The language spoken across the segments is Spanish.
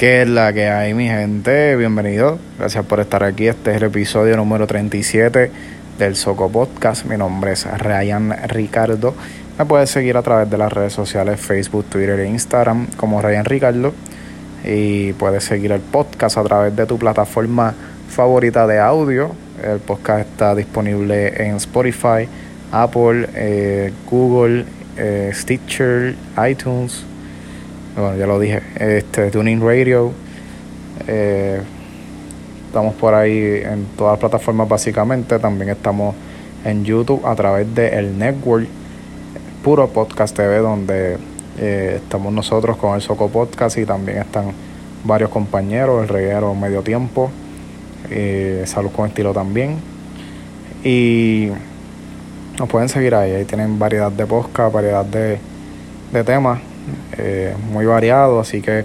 ¿Qué es la que hay, mi gente? Bienvenido. Gracias por estar aquí. Este es el episodio número 37 del Soco Podcast. Mi nombre es Ryan Ricardo. Me puedes seguir a través de las redes sociales Facebook, Twitter e Instagram como Ryan Ricardo. Y puedes seguir el podcast a través de tu plataforma favorita de audio. El podcast está disponible en Spotify, Apple, eh, Google, eh, Stitcher, iTunes bueno, ya lo dije, este, Tuning Radio. Eh, estamos por ahí en todas las plataformas básicamente. También estamos en YouTube a través de el network Puro Podcast TV, donde eh, estamos nosotros con el Soco Podcast y también están varios compañeros, el reguero medio tiempo, eh, Salud con estilo también. Y nos pueden seguir ahí, ahí tienen variedad de podcast, variedad de, de temas eh, muy variado, así que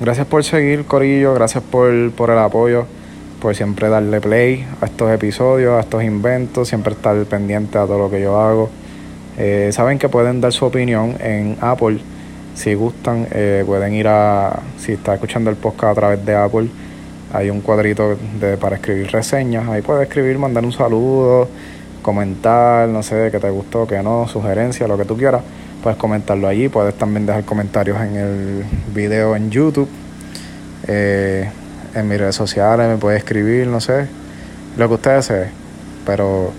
gracias por seguir Corillo, gracias por, por el apoyo, por siempre darle play a estos episodios, a estos inventos, siempre estar pendiente a todo lo que yo hago. Eh, saben que pueden dar su opinión en Apple, si gustan, eh, pueden ir a, si está escuchando el podcast a través de Apple, hay un cuadrito de, para escribir reseñas, ahí puedes escribir, mandar un saludo, comentar, no sé, que te gustó, que no, sugerencia, lo que tú quieras puedes comentarlo allí. Puedes también dejar comentarios en el video en YouTube. Eh, en mis redes sociales me puedes escribir, no sé, lo que usted desee. Pero,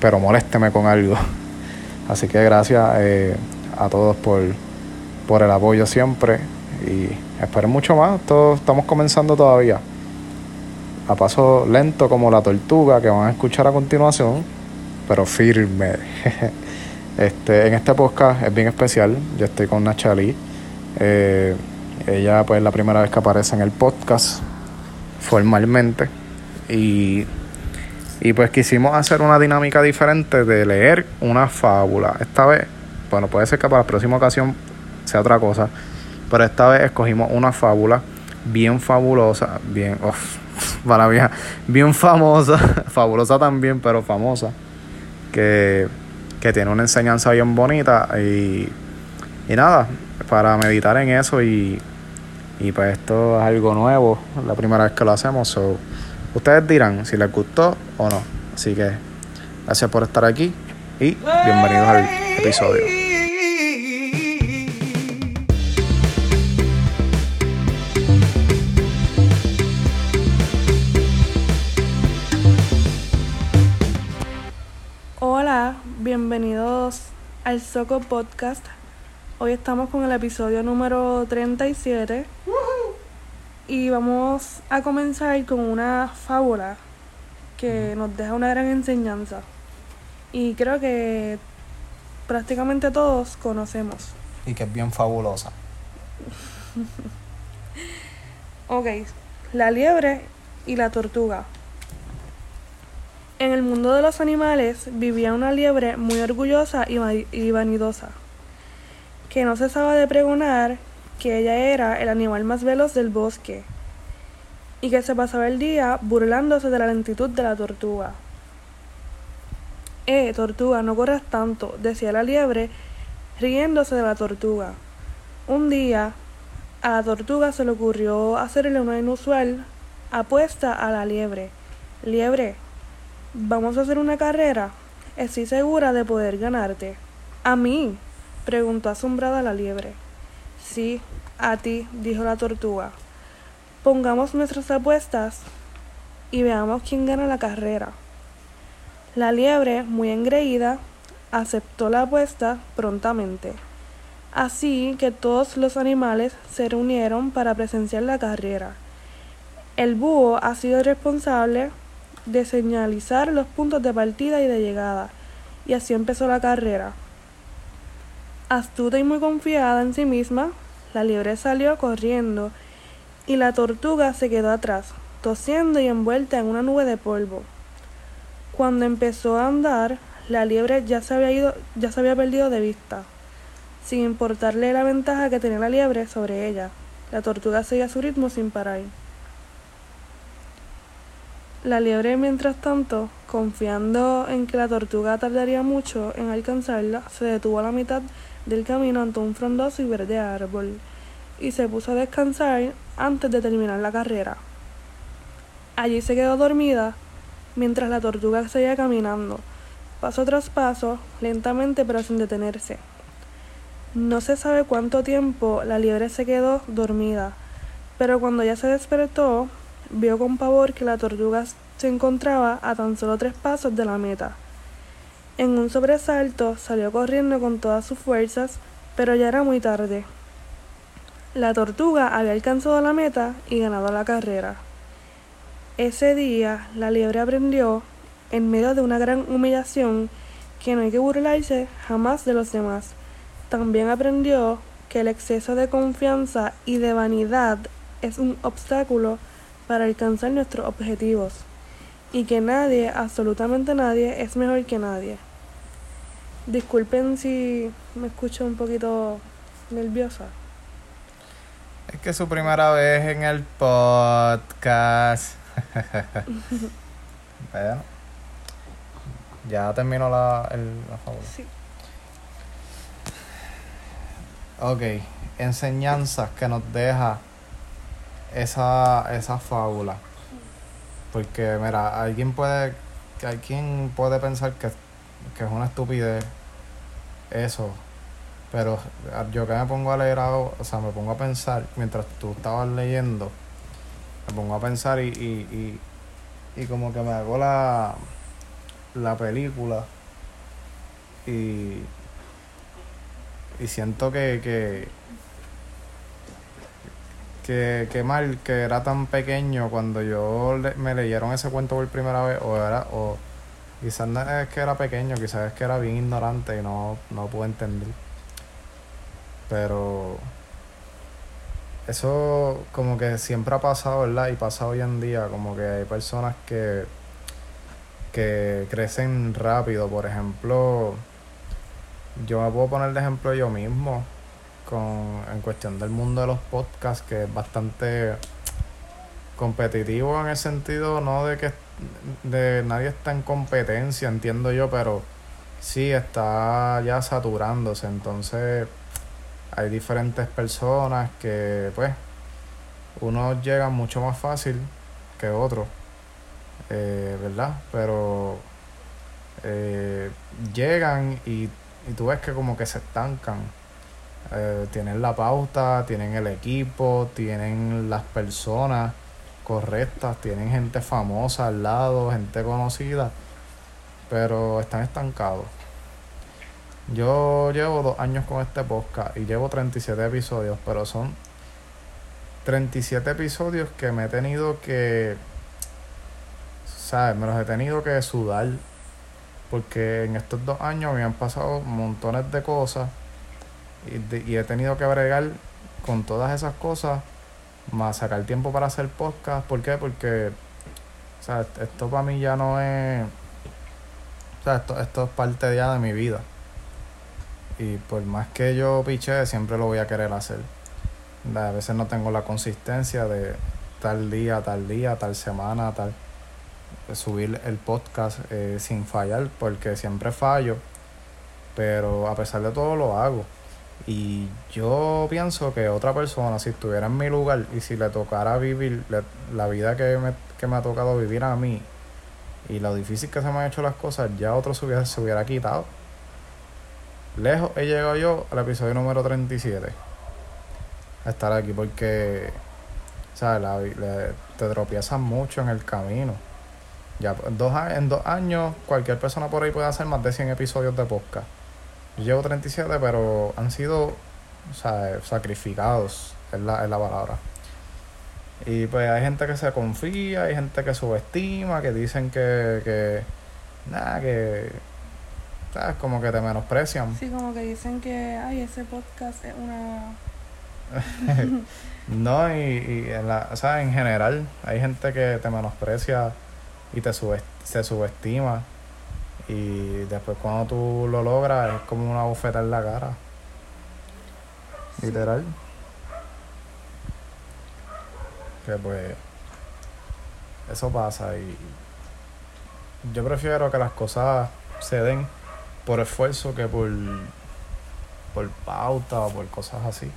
pero molésteme con algo. Así que gracias eh, a todos por, por el apoyo siempre. Y esperen mucho más. Todos estamos comenzando todavía. A paso lento como la tortuga que van a escuchar a continuación. Pero firme. Este, en este podcast es bien especial. Yo estoy con Nachali. Eh, ella pues es la primera vez que aparece en el podcast formalmente. Y, y pues quisimos hacer una dinámica diferente de leer una fábula. Esta vez, bueno, puede ser que para la próxima ocasión sea otra cosa. Pero esta vez escogimos una fábula bien fabulosa, bien, para bien famosa, fabulosa también, pero famosa, que que tiene una enseñanza bien bonita y, y nada, para meditar en eso y, y pues esto es algo nuevo, la primera vez que lo hacemos, so, ustedes dirán si les gustó o no. Así que gracias por estar aquí y bienvenidos al episodio. Al Soco Podcast. Hoy estamos con el episodio número 37 y vamos a comenzar con una fábula que nos deja una gran enseñanza y creo que prácticamente todos conocemos. Y que es bien fabulosa. ok, la liebre y la tortuga. En el mundo de los animales vivía una liebre muy orgullosa y, vanidosa, que no cesaba de pregonar que ella era el animal más veloz del bosque, y que se pasaba el día burlándose de la lentitud de la tortuga. Eh, tortuga, no corras tanto, decía la liebre, riéndose de la tortuga. Un día, a la tortuga se le ocurrió hacerle una inusual apuesta a la liebre. Liebre, ¿Vamos a hacer una carrera? Estoy segura de poder ganarte. ¿A mí? preguntó asombrada la liebre. Sí, a ti, dijo la tortuga. Pongamos nuestras apuestas y veamos quién gana la carrera. La liebre, muy engreída, aceptó la apuesta prontamente. Así que todos los animales se reunieron para presenciar la carrera. El búho ha sido responsable de señalizar los puntos de partida y de llegada, y así empezó la carrera. Astuta y muy confiada en sí misma, la liebre salió corriendo y la tortuga se quedó atrás, tosiendo y envuelta en una nube de polvo. Cuando empezó a andar, la liebre ya se había ido, ya se había perdido de vista, sin importarle la ventaja que tenía la liebre sobre ella. La tortuga seguía su ritmo sin parar. La liebre, mientras tanto, confiando en que la tortuga tardaría mucho en alcanzarla, se detuvo a la mitad del camino ante un frondoso y verde árbol. y se puso a descansar antes de terminar la carrera. Allí se quedó dormida mientras la tortuga seguía caminando, paso tras paso, lentamente pero sin detenerse. No se sabe cuánto tiempo la liebre se quedó dormida, pero cuando ya se despertó, vio con pavor que la tortuga se encontraba a tan solo tres pasos de la meta. En un sobresalto salió corriendo con todas sus fuerzas, pero ya era muy tarde. La tortuga había alcanzado la meta y ganado la carrera. Ese día la liebre aprendió, en medio de una gran humillación, que no hay que burlarse jamás de los demás. También aprendió que el exceso de confianza y de vanidad es un obstáculo para alcanzar nuestros objetivos y que nadie, absolutamente nadie, es mejor que nadie. Disculpen si me escucho un poquito nerviosa. Es que es su primera vez en el podcast. Ya terminó la, el, la fábula. Sí. Ok, enseñanzas que nos deja esa, esa fábula. Porque, mira, alguien puede, alguien puede pensar que, que es una estupidez eso. Pero yo que me pongo a leer o sea, me pongo a pensar, mientras tú estabas leyendo, me pongo a pensar y, y, y, y como que me hago la, la película y, y siento que, que, que, que mal que era tan pequeño cuando yo le- me leyeron ese cuento por primera vez o era o quizás no es que era pequeño quizás es que era bien ignorante y no, no pude entender. Pero eso como que siempre ha pasado verdad y pasa hoy en día como que hay personas que que crecen rápido. Por ejemplo yo me puedo poner de ejemplo yo mismo con en cuestión del mundo de los podcasts que es bastante competitivo en el sentido no de que de nadie está en competencia entiendo yo pero sí está ya saturándose. Entonces hay diferentes personas que pues unos llegan mucho más fácil que otros eh, verdad pero eh, llegan y, y tú ves que como que se estancan eh, tienen la pauta, tienen el equipo, tienen las personas correctas, tienen gente famosa al lado, gente conocida, pero están estancados. Yo llevo dos años con este podcast y llevo 37 episodios, pero son 37 episodios que me he tenido que, ¿sabes? Me los he tenido que sudar, porque en estos dos años me han pasado montones de cosas y, de- y he tenido que bregar con todas esas cosas, más sacar tiempo para hacer podcast. ¿Por qué? Porque o sea, est- esto para mí ya no es. O sea, esto, esto es parte ya de mi vida. Y por más que yo piche, siempre lo voy a querer hacer. A veces no tengo la consistencia de tal día, tal día, tal semana, tal. subir el podcast eh, sin fallar, porque siempre fallo. Pero a pesar de todo lo hago. Y yo pienso que otra persona, si estuviera en mi lugar y si le tocara vivir la vida que me, que me ha tocado vivir a mí y lo difícil que se me han hecho las cosas, ya otro se hubiera, se hubiera quitado. Lejos he llegado yo al episodio número 37 a estar aquí porque, ¿sabes? La te tropiezas mucho en el camino. Ya dos, en dos años, cualquier persona por ahí puede hacer más de 100 episodios de podcast. Yo llevo 37, pero han sido o sea, sacrificados, es la, es la palabra. Y pues hay gente que se confía, hay gente que subestima, que dicen que, que nada, que, ¿sabes? Como que te menosprecian. Sí, como que dicen que, ay, ese podcast es una... No, y, y en, la, o sea, en general hay gente que te menosprecia y te subest- se subestima. Y después cuando tú lo logras es como una bofeta en la cara. Literal. Que pues eso pasa y yo prefiero que las cosas se den por esfuerzo que por por pauta o por cosas así.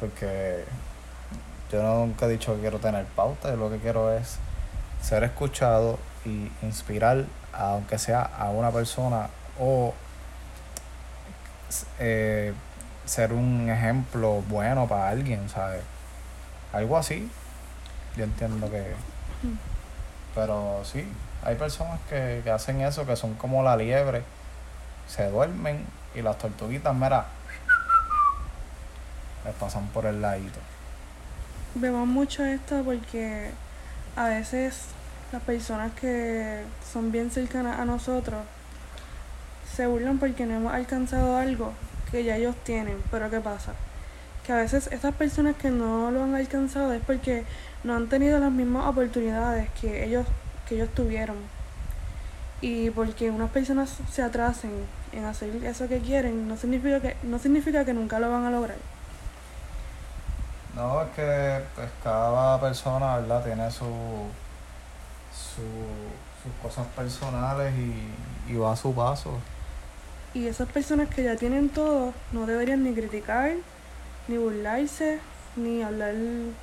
porque yo nunca he dicho que quiero tener pauta, yo lo que quiero es ser escuchado y inspirar, aunque sea a una persona o eh, ser un ejemplo bueno para alguien, ¿sabes? Algo así. Yo entiendo que... Pero sí, hay personas que, que hacen eso, que son como la liebre, se duermen y las tortuguitas, mira, les pasan por el ladito. Vemos mucho esto porque a veces las personas que son bien cercanas a nosotros se burlan porque no hemos alcanzado algo que ya ellos tienen. Pero ¿qué pasa? Que a veces esas personas que no lo han alcanzado es porque no han tenido las mismas oportunidades que ellos, que ellos tuvieron. Y porque unas personas se atrasen en hacer eso que quieren, no significa que, no significa que nunca lo van a lograr. No, es que pues, cada persona, ¿verdad? Tiene su, su, sus cosas personales y, y va a su paso. Y esas personas que ya tienen todo no deberían ni criticar, ni burlarse, ni hablar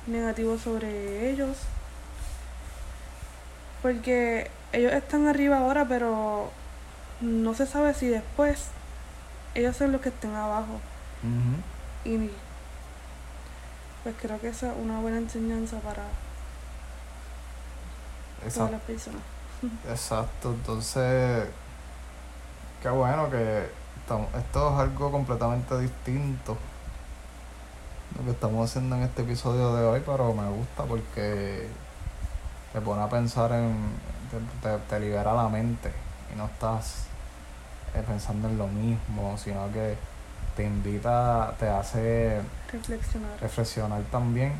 negativo sobre ellos. Porque ellos están arriba ahora, pero no se sabe si después ellos son los que estén abajo. Y pues creo que esa es una buena enseñanza para todas las personas. Exacto, entonces qué bueno que estamos, esto es algo completamente distinto lo que estamos haciendo en este episodio de hoy, pero me gusta porque te pone a pensar en, te, te libera la mente y no estás eh, pensando en lo mismo, sino que te invita, te hace Reflexionar. reflexionar también.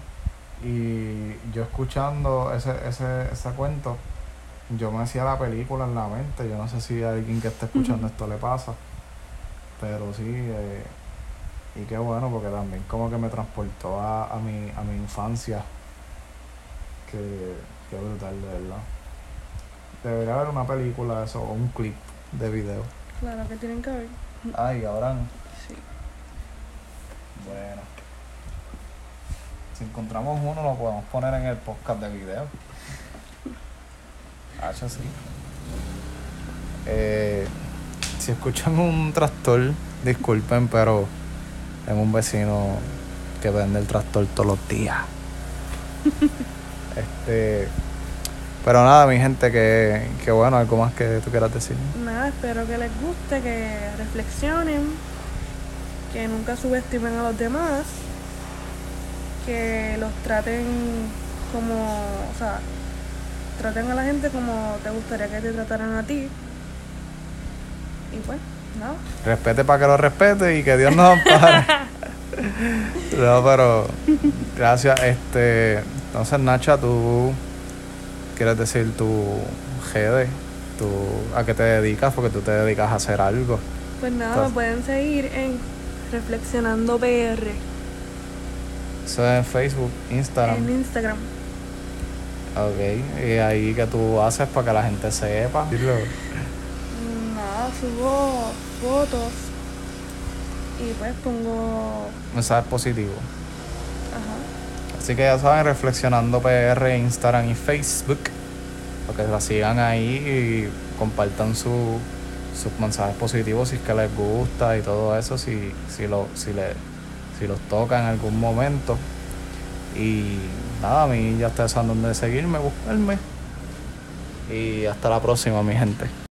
Y yo escuchando ese, ese, ese cuento, yo me hacía la película en la mente. Yo no sé si a alguien que esté escuchando esto le pasa. Pero sí, eh, y qué bueno, porque también como que me transportó a, a, mi, a mi infancia. Que, qué brutal, de verdad. Debería haber una película eso, o un clip de video. Claro que tienen que ver. Ay, ahora Sí. Bueno. Si encontramos uno, lo podemos poner en el podcast de video. Hacho, sí. Eh, si escuchan un tractor, disculpen, pero tengo un vecino que vende el tractor todos los días. este. Pero nada, mi gente, que, que bueno, algo más que tú quieras decir. Nada, espero que les guste, que reflexionen, que nunca subestimen a los demás, que los traten como, o sea, traten a la gente como te gustaría que te trataran a ti. Y pues, nada. Respete para que lo respete y que Dios nos ampare. no, pero gracias. Este, entonces, Nacha, tú quieres decir tu GD, tu, a qué te dedicas, porque tú te dedicas a hacer algo. Pues nada, Entonces- me pueden seguir en Reflexionando PR Eso es en Facebook, Instagram. en Instagram. Ok, y ahí que tú haces para que la gente sepa. Dilo. Nada, subo fotos y pues pongo. Mensajes positivos. Ajá. Así que ya saben, reflexionando PR, Instagram y Facebook. Para que la sigan ahí y compartan su- sus mensajes positivos si es que les gusta y todo eso, si, si, lo, si, le, si los toca en algún momento. Y nada, a mí ya ustedes saben dónde seguirme, buscarme. Y hasta la próxima, mi gente.